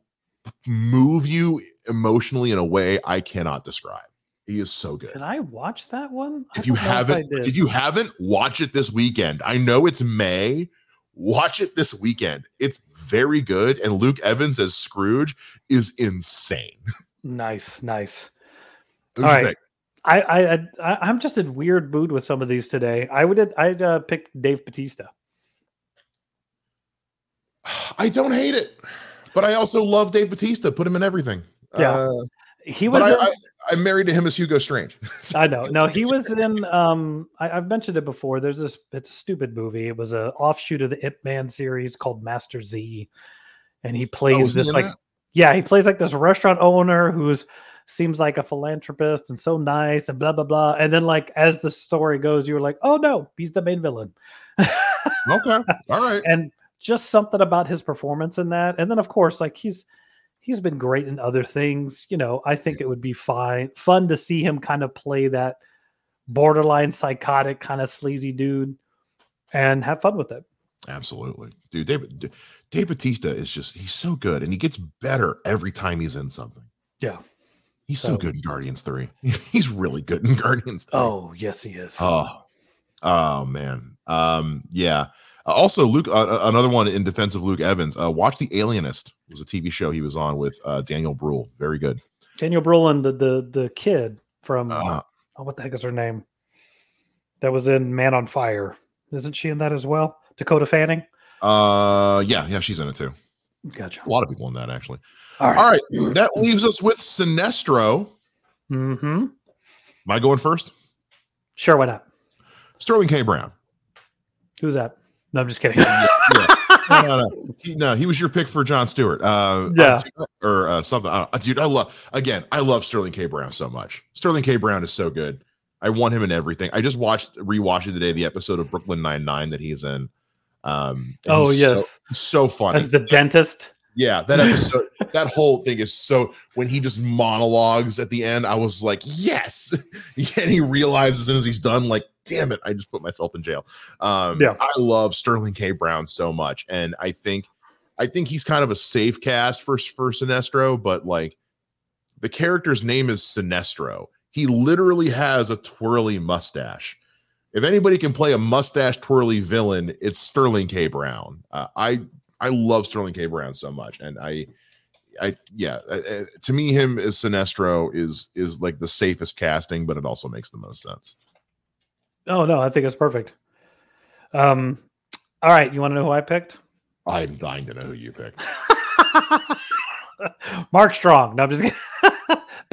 move you emotionally in a way I cannot describe. He is so good. Did I watch that one? I If you don't know I haven't, did. if you haven't, watch it this weekend. I know it's May. Watch it this weekend. It's very good, and Luke Evans as Scrooge is insane. nice, nice. All right. pick? I, I, I, I'm just in weird mood with some of these today. I would, I'd uh, pick Dave Batista. I don't hate it, but I also love Dave Batista. Put him in everything. Yeah. Uh, He was. I, in- I, I'm married to him as Hugo Strange. I know. No, he was in. Um, I, I've mentioned it before. There's this. It's a stupid movie. It was a offshoot of the Ip Man series called Master Z, and he Oh, plays he this like, that? yeah, he plays like this restaurant owner who's seems like a philanthropist and so nice and blah blah blah. And then like as the story goes, you're like, oh no, he's the main villain. Okay, all right. and just something about his performance in that and then of course like he's he's been great in other things you know i think it would be fine fun to see him kind of play that borderline psychotic kind of sleazy dude and have fun with it Absolutely, dude. David Dave Batista is just—he's so good, and he gets better every time he's in something. Yeah. He's so, So- good in Guardians Three. he's really good in Guardians. 3. oh yes he is oh, oh man. Um, yeah. Uh, also, Luke. Uh, uh, another one in defense of Luke Evans. Uh, watch The Alienist. It was a TV show he was on with uh, Daniel Bruhl. Very good. daniel brolin the the the kid from Uh, oh, what the heck is her name that was in man on fire isn't she in that as well dakota fanning uh, yeah, yeah, she's in it too. Gotcha A lot of people in that actually. all right, All right, that leaves us with Sinestro. mm-hmm Am I going first? sure why not Sterling K. Brown. who's that no i'm just kidding No, no, no. He, no, he was your pick for John Stewart. Uh, Yeah. uh, or uh, something. Uh, dude, I love again. I love Sterling K. Brown so much. Sterling K. Brown is so good. I want him in everything. I just watched rewatched today the episode of Brooklyn Nine Nine that he's in. Um, oh he's so- yes so, funny. as the dentist yeah, that episode, that whole thing is so. When he just monologues at the end, I was like, yes. and he realizes as soon as he's done, like, damn it, I just put myself in jail. Um, Yeah. I love Sterling K. Brown so much, and I think, I think he's kind of a safe cast for for Sinestro, but like, the character's name is Sinestro. He literally has a twirly mustache. If anybody can play a mustache twirly villain, it's Sterling K. Brown. Uh, I I love Sterling K. Brown so much, and I, I yeah, uh, uh, to me, him as Sinestro is is like the safest casting, but it also makes the most sense. Oh no, I think it's perfect. Um, all right, you want to know who I picked? I'm dying to know who you picked. Mark Strong. No, I'm just kidding.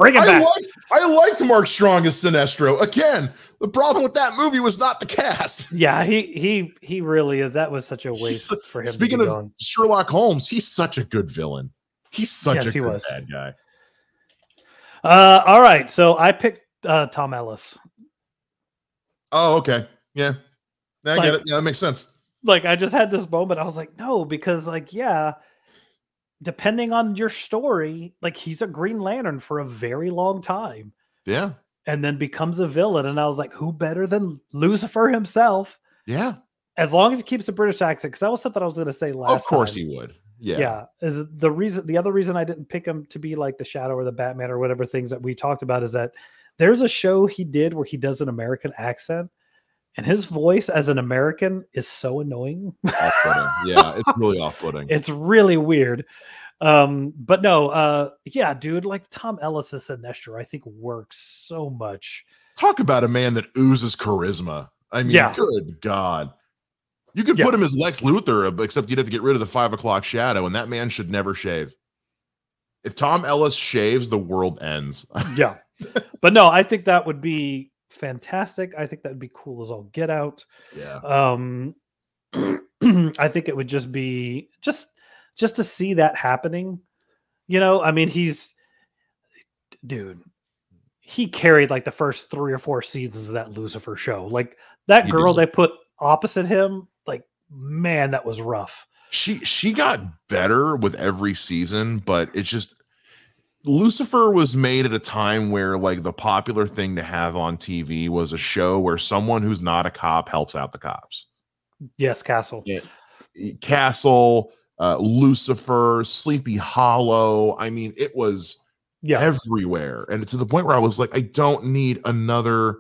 Bring him I back. liked, I liked Mark Strong as Sinestro. Again, the problem with that movie was not the cast. yeah, he he he really is. That was such a waste He's- for him. Speaking of. Sherlock Holmes, he's such a good villain. He's such Yes, a he good was. bad guy. uh, all right, so I picked uh, Tom Ellis. Oh, okay. Yeah. I Like- get it. Yeah, that makes sense. Like I just had this moment. I was like, no, because like yeah, depending on your story, like he's a Green Lantern for a very long time. Yeah. and then becomes a villain. And I was like, who better than Lucifer himself? Yeah. As long as he keeps a British accent, because that was something I was going to say last. of course time. he would. Yeah. Yeah. is the reason. The other reason I didn't pick him to be like the Shadow or the Batman or whatever things that we talked about is that there's a show he did where he does an American accent, and his voice as an American is so annoying. Yeah. It's really off-putting. it's really weird. Um, but no, uh, yeah, dude, like Tom Ellis as Sinestro, I think works so much. Talk about a man that oozes charisma. I mean, Yeah. good God. You could Yeah. put him as Lex Luthor, uh, except you'd have to get rid of the five o'clock shadow, and that man should never shave. If Tom Ellis shaves, the world ends. yeah but no i think that would be fantastic. I think that'd be cool as all get out. Yeah. um i think it would just be just just to see that happening. You know i mean he's dude he carried like the first three or four seasons of that lucifer show. Like that He girl did. they put opposite him like man that was rough. She she got better with every season, but it's just Lucifer was made at a time where like the popular thing to have on TV was a show where someone who's not a cop helps out the cops. yes castle Yeah. Castle, uh, Lucifer, Sleepy Hollow. I mean, it was Yeah. everywhere, and it's to the point where I was like, I don't need another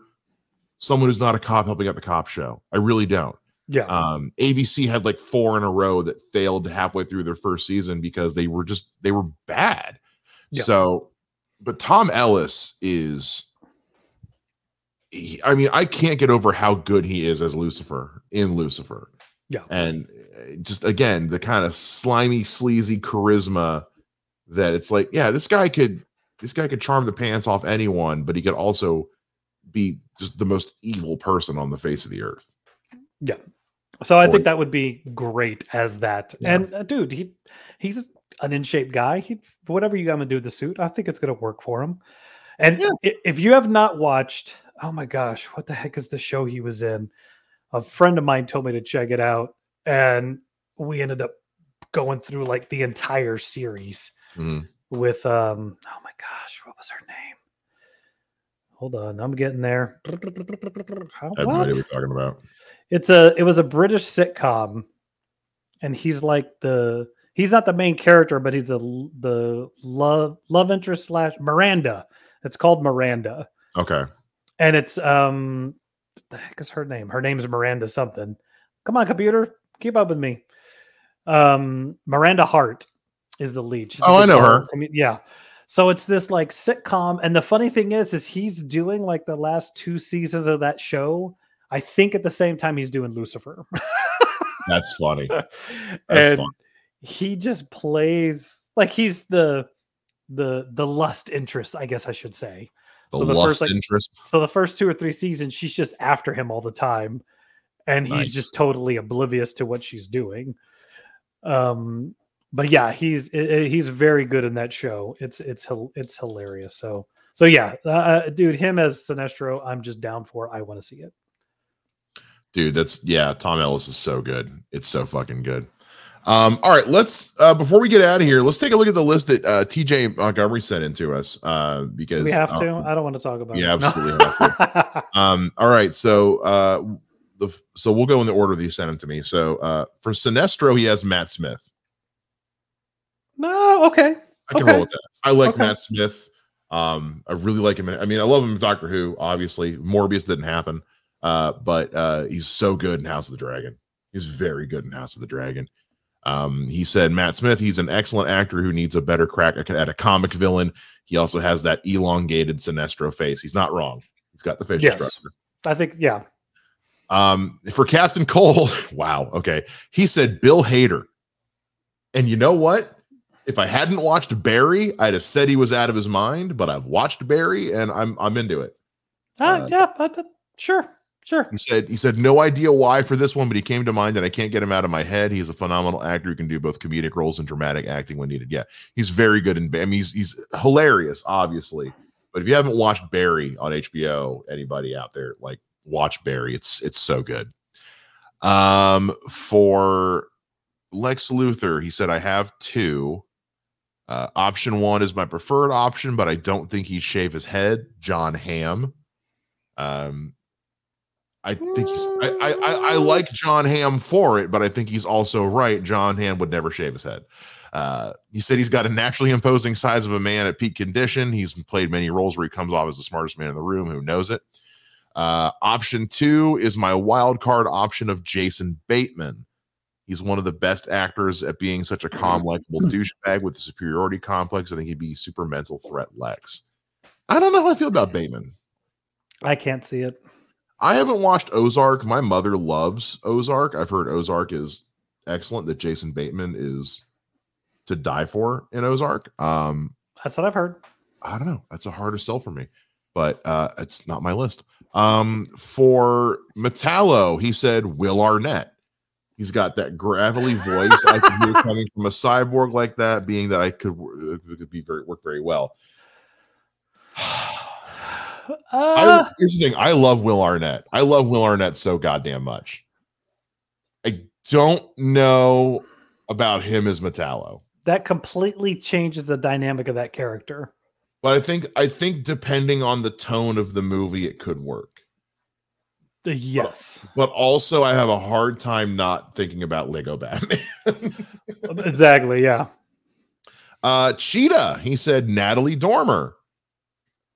someone who's not a cop helping out the cop show. I really don't. yeah. Um, ABC had like four in a row that failed halfway through their first season because they were just they were bad. Yeah. So, but Tom Ellis is. he- I mean, I can't get over how good he is as Lucifer in Lucifer. Yeah. and uh, just again the kind of slimy, sleazy charisma that it's like, yeah, this guy could this guy could charm the pants off anyone, but he could also be just the most evil person on the face of the earth. Yeah. So I Or- think that would be great as that. Yeah. And uh, dude, he he's an in shape guy. He whatever you got to do with the suit, I think it's going to work for him. And Yeah. if you have not watched, oh my gosh, what the heck is the show he was in? A friend of mine told me to check it out, and we ended up going through like the entire series Mhm. with um. Oh my gosh, what was her name? Hold on, I'm getting there. How, I have no what? idea what you're talking about. It's a it was a British sitcom, and he's like the he's not the main character, but he's the the love love interest slash Miranda. It's called Miranda, Okay. and it's um the heck is her name? Her name's Miranda something. Come on, computer, keep up with me. Um, Miranda Hart is the lead. She's the Oh, I know tall her. mean, yeah. So it's this like sitcom, and the funny thing is, is he's doing like the last two seasons of that show. I think at the same time he's doing Lucifer, That's funny. That's and fun. He just plays like he's the the the lust interest, I guess I should say. The, so the lust first, like- interest. So the first two or three seasons, she's just after him all the time, and he's Nice. just totally oblivious to what she's doing. Um, but yeah, he's he's very good in that show. It's it's it's hilarious. So so yeah, uh, uh, dude, him as Sinestro, I'm just down for. I want to see it. Dude, that's yeah, Tom Ellis is so good. It's so fucking good. Um, all right, let's uh before we get out of here, let's take a look at the list that uh TJ Montgomery sent in to us. Uh because we have uh, to. I don't want to talk about. it. absolutely have Um, all right, so uh the so we'll go in the order that you sent them to me. So uh for Sinestro, he has Matt Smith. no, okay. I can Okay. roll with that. I like Okay. Matt Smith. Um, I really like him. I mean, I love him Doctor Who. Obviously, Morbius didn't happen, uh, but uh, he's so good in House of the Dragon. He's very good in House of the Dragon. Um, he said Matt Smith. He's an excellent actor who needs a better crack at a comic villain. He also has that elongated Sinestro face. He's not wrong. He's got the facial Yes. structure. I think yeah. Um, for Captain Cole, wow. Okay. He said Bill Hader. And you know what? If I hadn't watched Barry, I'd have said he was out of his mind, but I've watched Barry and I'm I'm into it. Uh, Uh, yeah, but, uh, sure, sure. He said he said no idea why for this one, but he came to mind and I can't get him out of my head. He's a phenomenal actor who can do both comedic roles and dramatic acting when needed. Yeah, he's very good in I mean he's he's hilarious, obviously. But if you haven't watched Barry on HBO, anybody out there, like watch Barry. It's it's so good. Um for Lex Luthor, he said I have two. Uh, option one is my preferred option, but I don't think he'd shave his head. John Hamm. Um, I think he's. I, I, I, like John Hamm for it, but I think he's also right. John Hamm would never shave his head. Uh, he said he's got a naturally imposing size of a man at peak condition. He's played many roles where he comes off as the smartest man in the room who knows it. Uh, option two is my wild card option of Jason Bateman. He's one of the best actors at being such a calm, likable douchebag with a superiority complex. I think he'd be super mental threat Lex. I don't know how I feel about Bateman. I can't see it. I haven't watched Ozark. My mother loves Ozark. I've heard Ozark is excellent. That Jason Bateman is to die for in Ozark. Um, That's what I've heard. I don't know. That's a harder sell for me, but uh, it's not my list. Um, for Metallo, he said Will Arnett. He's got that gravelly voice. I could hear coming from a cyborg like that, being that I could, uh, could be very work very well. I, Uh, here's the thing. I love Will Arnett. I love Will Arnett so goddamn much. I don't know about him as Metallo, that completely changes the dynamic of that character. but I think I think depending on the tone of the movie, it could work. Uh, Yes, But also, I have a hard time not thinking about Lego Batman. exactly. Yeah. uh, Cheetah, he said Natalie Dormer.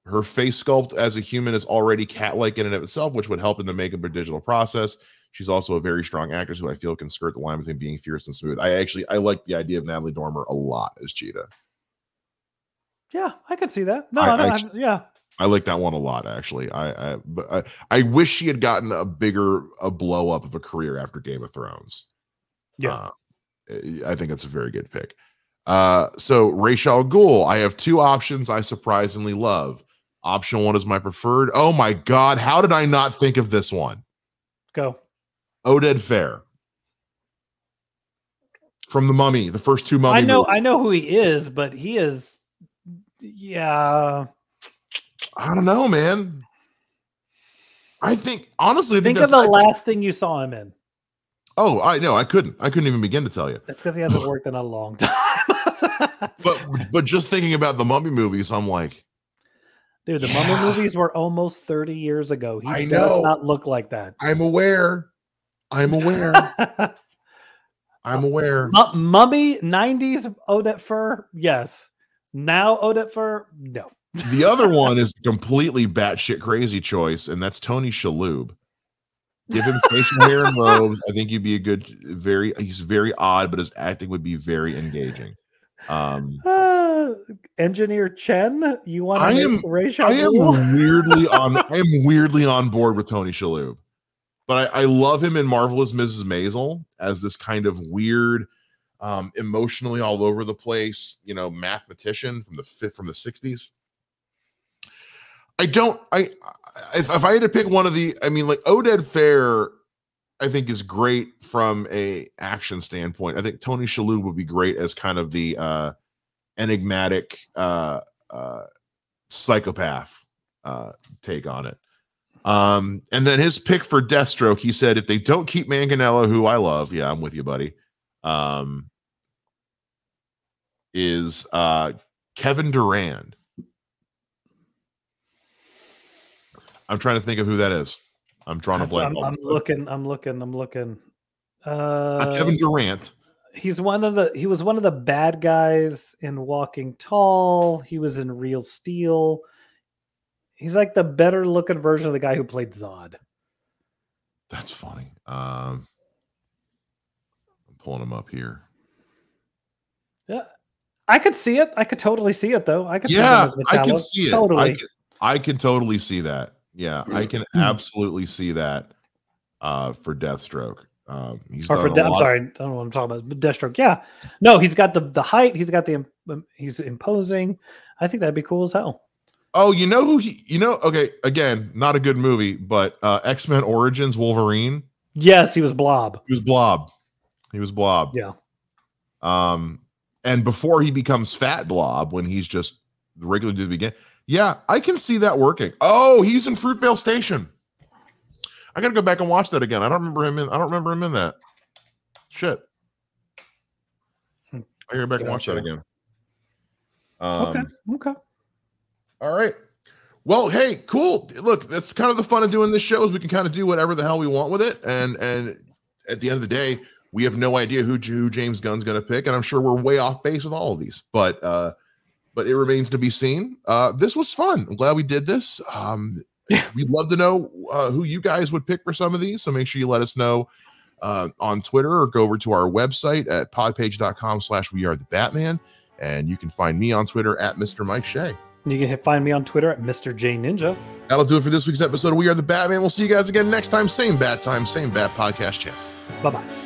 Her face sculpt as a human is already cat-like in and of itself, which would help in the makeup or digital process. She's also a very strong actress who I feel can skirt the line between being fierce and smooth. I actually I like the idea of Natalie Dormer a lot as Cheetah. Yeah, I could see that. No, I- no, I I- yeah. I like that one a lot, actually. I I but I, I wish she had gotten a bigger a blow up of a career after Game of Thrones. Yeah. Uh, I think that's a very good pick. Uh, so Ra's al Ghul, I have two options I surprisingly love. Option one is my preferred. Oh my god, how did I not think of this one? Go. Oh, Oded Fehr from the Mummy, the first two Mummy. I know, movies. I know who he is, but he is. Yeah. I don't know, man. I think honestly, I think, Think of the I last thing you saw him in. Oh, I know. I couldn't. I couldn't even begin to tell you. That's because he hasn't worked in a long time. But but just thinking about the Mummy movies, I'm like, Dude, the Yeah. Mummy movies were almost 30 years ago. He I does know. not look like that. I'm aware. I'm aware. I'm aware. Mu- Mummy 90s Oded Fehr, yes. Now Oded Fehr, no. The other one is a completely batshit crazy choice, and that's Tony Shalhoub. Give him facial hair and robes. I think he'd be a good, very. He's very odd, but his acting would be very engaging. Um, Uh, Engineer Chen, you want to I am- I am weirdly on. I am weirdly on board with Tony Shalhoub, but I, I love him in Marvelous Mrs. Maisel as this kind of weird, um, emotionally all over the place, you know, mathematician from the fifth from the sixties. I don't. I if, if I had to pick one of the, I mean, like Oded Fehr, I think is great from a action standpoint. I think Tony Shalhoub would be great as kind of the uh enigmatic uh uh psychopath uh take on it. Um, and then his pick for Deathstroke, he said, if they don't keep Manganiello, who I love, yeah, I'm with you, buddy. Um, is uh Kevin Durand. I'm trying to think of who that is. I'm drawing a I'm, blank. I'm, all of a I'm looking, I'm looking, I'm looking. Not Uh, Kevin Durant. He's one of the he was one of the bad guys in Walking Tall. He was in Real Steel. He's like the better looking version of the guy who played Zod. That's funny. Um, I'm pulling him up here. Yeah. I could see it. I could totally see it though. I could Yeah, as I can see it. Totally. I can, I can totally see that. Yeah, I can absolutely see that uh, for Deathstroke. Um, he's or for De- I'm sorry, I don't know what I'm talking about. But Deathstroke, yeah. No, he's got the the height. He's got the um, he's imposing. I think that'd be cool as hell. Oh, you know who? He, you know? Okay, again, not a good movie, but uh, X Men Origins Wolverine. Yes, he was Blob. He was Blob. He was Blob. Yeah. Um, and before he becomes Fat Blob, when he's just the regular dude to begin, yeah, I can see that working. Oh, he's in Fruitvale Station. I gotta go back and watch that again. I don't remember him in. I don't remember him in that. Shit. I gotta go back and watch that again. Um, okay. Okay. all right. Well, hey, cool. Look, that's kind of the fun of doing this show is we can kind of do whatever the hell we want with it, and and at the end of the day, we have no idea who, who James Gunn's going to pick, and I'm sure we're way off base with all of these, but uh, but it remains to be seen. Uh, this was fun. I'm glad we did this. Um, we'd love to know uh, who you guys would pick for some of these, so make sure you let us know uh, on Twitter or go over to our website at podpage.com/slash We Are the Batman, and you can find me on Twitter at Mr. Mike Shea. You can hit- find me on Twitter at Mr. J Ninja. That'll do it for this week's episode of We Are the Batman. We'll see you guys again next time. Same bat time, same bat podcast channel. Bye bye.